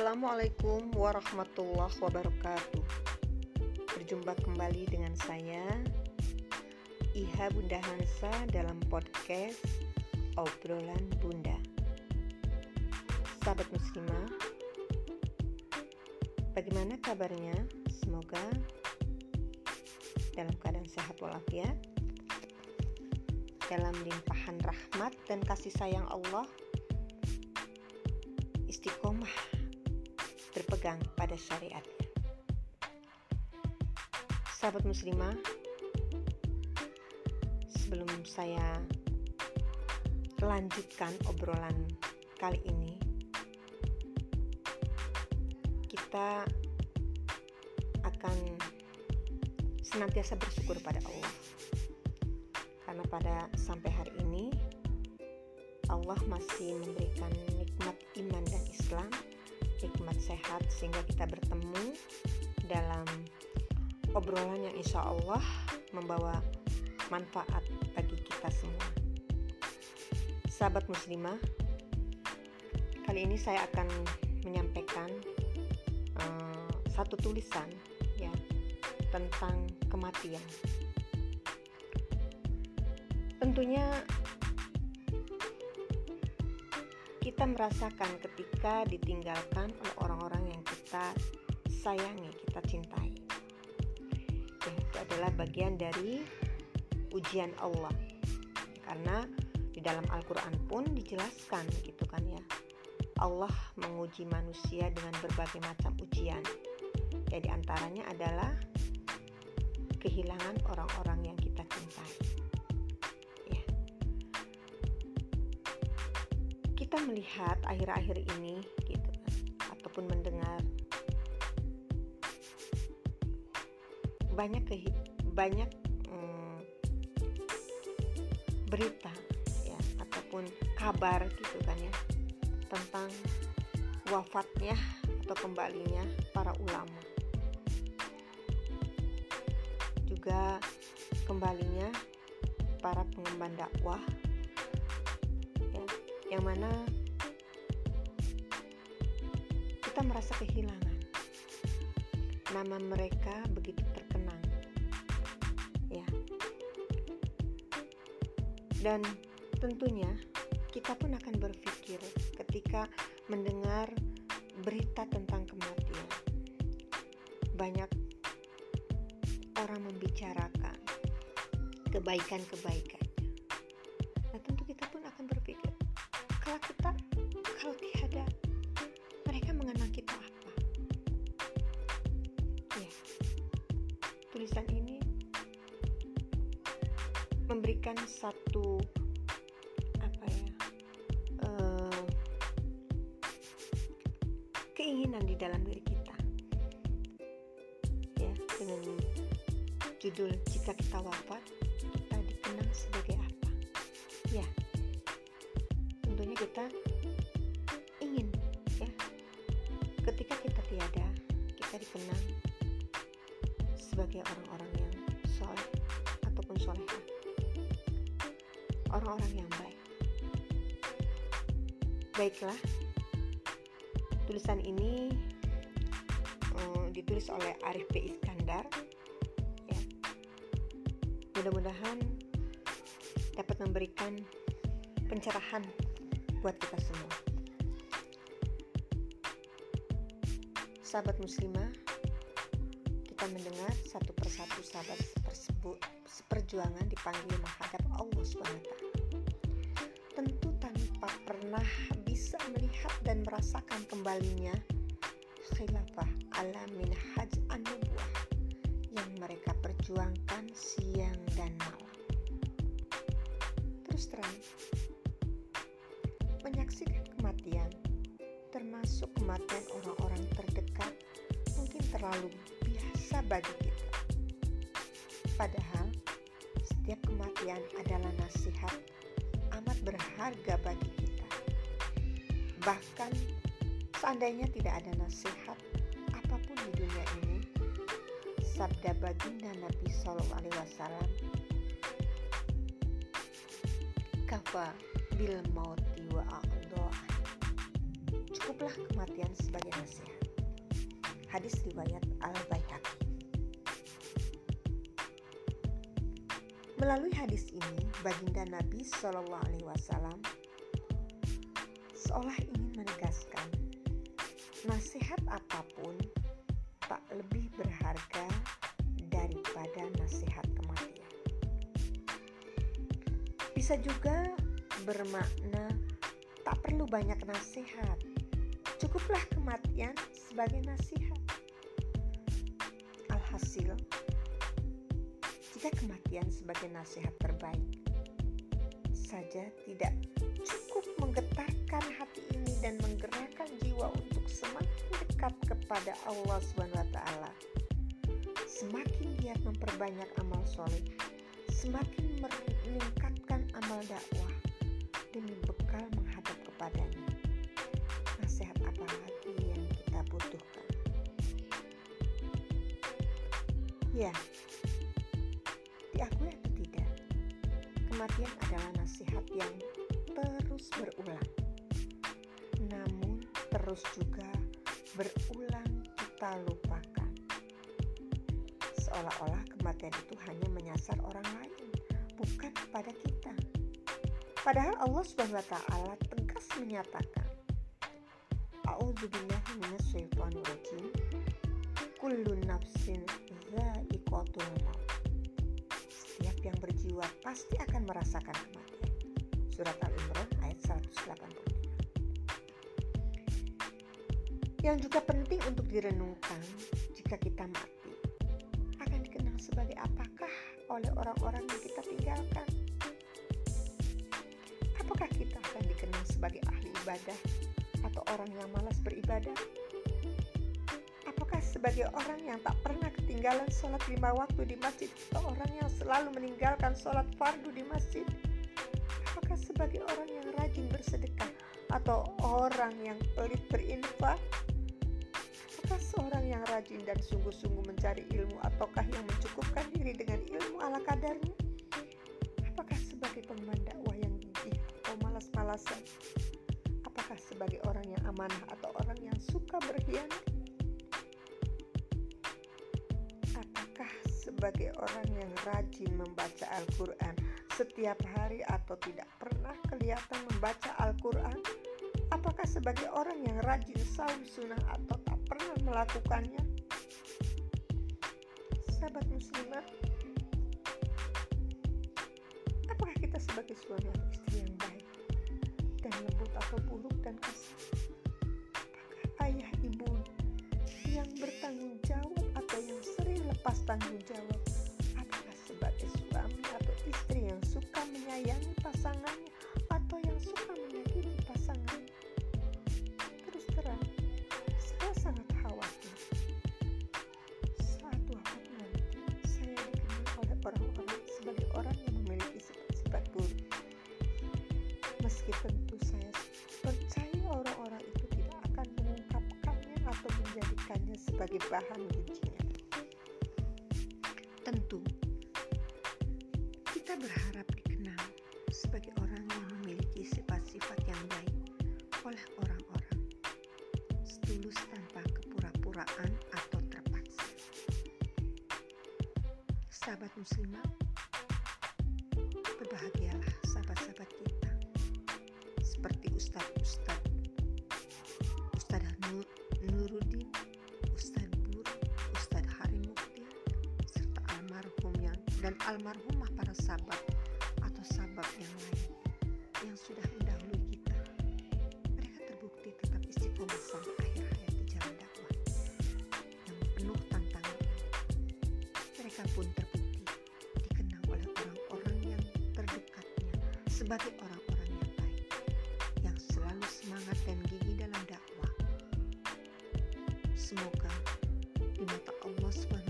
Assalamualaikum warahmatullahi wabarakatuh. Berjumpa kembali dengan saya Iha Bunda Hansa dalam podcast Obrolan Bunda. Sahabat muslimah, bagaimana kabarnya? Semoga dalam keadaan sehat walafiat, dalam limpahan rahmat dan kasih sayang Allah, istiqomah berpegang pada syariatnya. Sahabat muslimah, sebelum saya lanjutkan obrolan kali ini, kita akan senantiasa bersyukur pada Allah. Karena pada sampai hari ini Allah masih memberikan nikmat iman dan Islam, nikmat sehat sehingga kita bertemu dalam obrolan yang insya Allah membawa manfaat bagi kita semua. Sahabat muslimah, kali ini saya akan menyampaikan uh, satu tulisan ya tentang kematian. Tentunya kita merasakan ketika ditinggalkan oleh orang-orang yang kita sayangi, kita cintai. Ya, itu adalah bagian dari ujian Allah. Karena di dalam Al-Qur'an pun dijelaskan gitu kan ya. Allah menguji manusia dengan berbagai macam ujian. Ya antaranya adalah kehilangan orang-orang kita melihat akhir-akhir ini gitu kan ataupun mendengar banyak ke banyak hmm, berita ya ataupun kabar gitu kan ya tentang wafatnya atau kembalinya para ulama. Juga kembalinya para pengemban dakwah yang mana kita merasa kehilangan. Nama mereka begitu terkenang, ya. Dan tentunya kita pun akan berpikir ketika mendengar berita tentang kematian. Banyak orang membicarakan kebaikan-kebaikan kalau kita kalau tiada mereka mengenal kita apa? Ya tulisan ini memberikan satu apa ya uh, keinginan di dalam diri kita. Ya dengan judul jika kita wafat kita dikenang sebagai apa? Ya kita ingin ya ketika kita tiada kita dikenang sebagai orang-orang yang soleh ataupun soleha orang-orang yang baik baiklah tulisan ini um, ditulis oleh Arif P. Iskandar ya. mudah-mudahan dapat memberikan pencerahan buat kita semua. Sahabat muslimah, kita mendengar satu persatu sahabat tersebut seperjuangan dipanggil menghadap Allah SWT. Tentu tanpa pernah bisa melihat dan merasakan kembalinya khilafah ala minhaj an yang mereka perjuangkan siang dan malam. Terus terang, menyaksikan kematian, termasuk kematian orang-orang terdekat, mungkin terlalu biasa bagi kita. Padahal, setiap kematian adalah nasihat amat berharga bagi kita. Bahkan, seandainya tidak ada nasihat apa pun di dunia ini, sabda baginda Nabi Shallallahu Alaihi Wasallam, kafa bil maut cukuplah kematian sebagai nasihat. Hadis riwayat Al-Baihaqi. Melalui hadis ini, baginda Nabi Shallallahu Alaihi Wasallam seolah ingin menegaskan nasihat apa pun tak lebih berharga daripada nasihat kematian. Bisa juga bermakna perlu banyak nasihat, cukuplah kematian sebagai nasihat. Alhasil, jika kematian sebagai nasihat terbaik saja tidak cukup menggetarkan hati ini dan menggerakkan jiwa untuk semakin dekat kepada Allah SWT. Semakin giat memperbanyak amal soleh, semakin meningkatkan amal dakwah Ya, diakui atau tidak, kematian adalah nasihat yang terus berulang. Namun terus juga berulang kita lupakan. Seolah-olah kematian itu hanya menyasar orang lain, bukan pada kita. Padahal Allah Subhanahu wa tegas menyatakan, A'udzubillahi minasyaitonir rajim. Kullu nafsin maut. Setiap yang berjiwa pasti akan merasakan kematian. Surat Al-Imran ayat 180. Yang juga penting untuk direnungkan jika kita mati akan dikenal sebagai apakah oleh orang-orang yang kita tinggalkan? Apakah kita akan dikenal sebagai ahli ibadah atau orang yang malas beribadah? Sebagai orang yang tak pernah ketinggalan sholat lima waktu di masjid atau orang yang selalu meninggalkan sholat fardu di masjid? Apakah sebagai orang yang rajin bersedekah atau orang yang pelit berinfak? Apakah seorang yang rajin dan sungguh-sungguh mencari ilmu ataukah yang mencukupkan diri dengan ilmu ala kadarnya? Apakah sebagai pengembang dakwah yang gigih atau malas-malasan? Apakah sebagai orang yang amanah atau orang yang suka berkhianat? Sebagai orang yang rajin membaca Al-Quran setiap hari atau tidak pernah kelihatan membaca Al-Quran? Apakah sebagai orang yang rajin saum sunnah atau tak pernah melakukannya? Sahabat muslimah, apakah kita sebagai suami atau istri yang baik dan lembut atau buruk dan kasar? Apakah ayah ibu yang bertanggung jawab sering lepas tanggung jawab? Apakah sebagai suami atau istri yang suka menyayangi pasangannya atau yang suka menyakiti pasangannya? Terus terang, saya sangat khawatir saat wafat nanti saya dikenal oleh orang-orang sebagai orang yang memiliki sifat-sifat buruk. Meski tentu saya percaya orang-orang itu tidak akan mengungkapkannya atau menjadikannya sebagai bahan ujian. Tentu, kita berharap dikenal sebagai orang yang memiliki sifat-sifat yang baik oleh orang-orang, setulus tanpa kepura-puraan atau terpaksa. Sahabat muslimah, berbahagialah sahabat-sahabat kita, seperti ustadz-ustadz, Ustadz Nur, Nuruddin, dan almarhumah para sahabat atau sahabat yang lain yang sudah mendahului kita. Mereka terbukti tetap istiqomah sampai akhir hayat di jalan dakwah yang penuh tantangan. Mereka pun terbukti dikenal oleh orang-orang yang terdekatnya sebagai orang-orang yang baik, yang selalu semangat dan gigih dalam dakwah. Semoga di mata Allah Subhanahu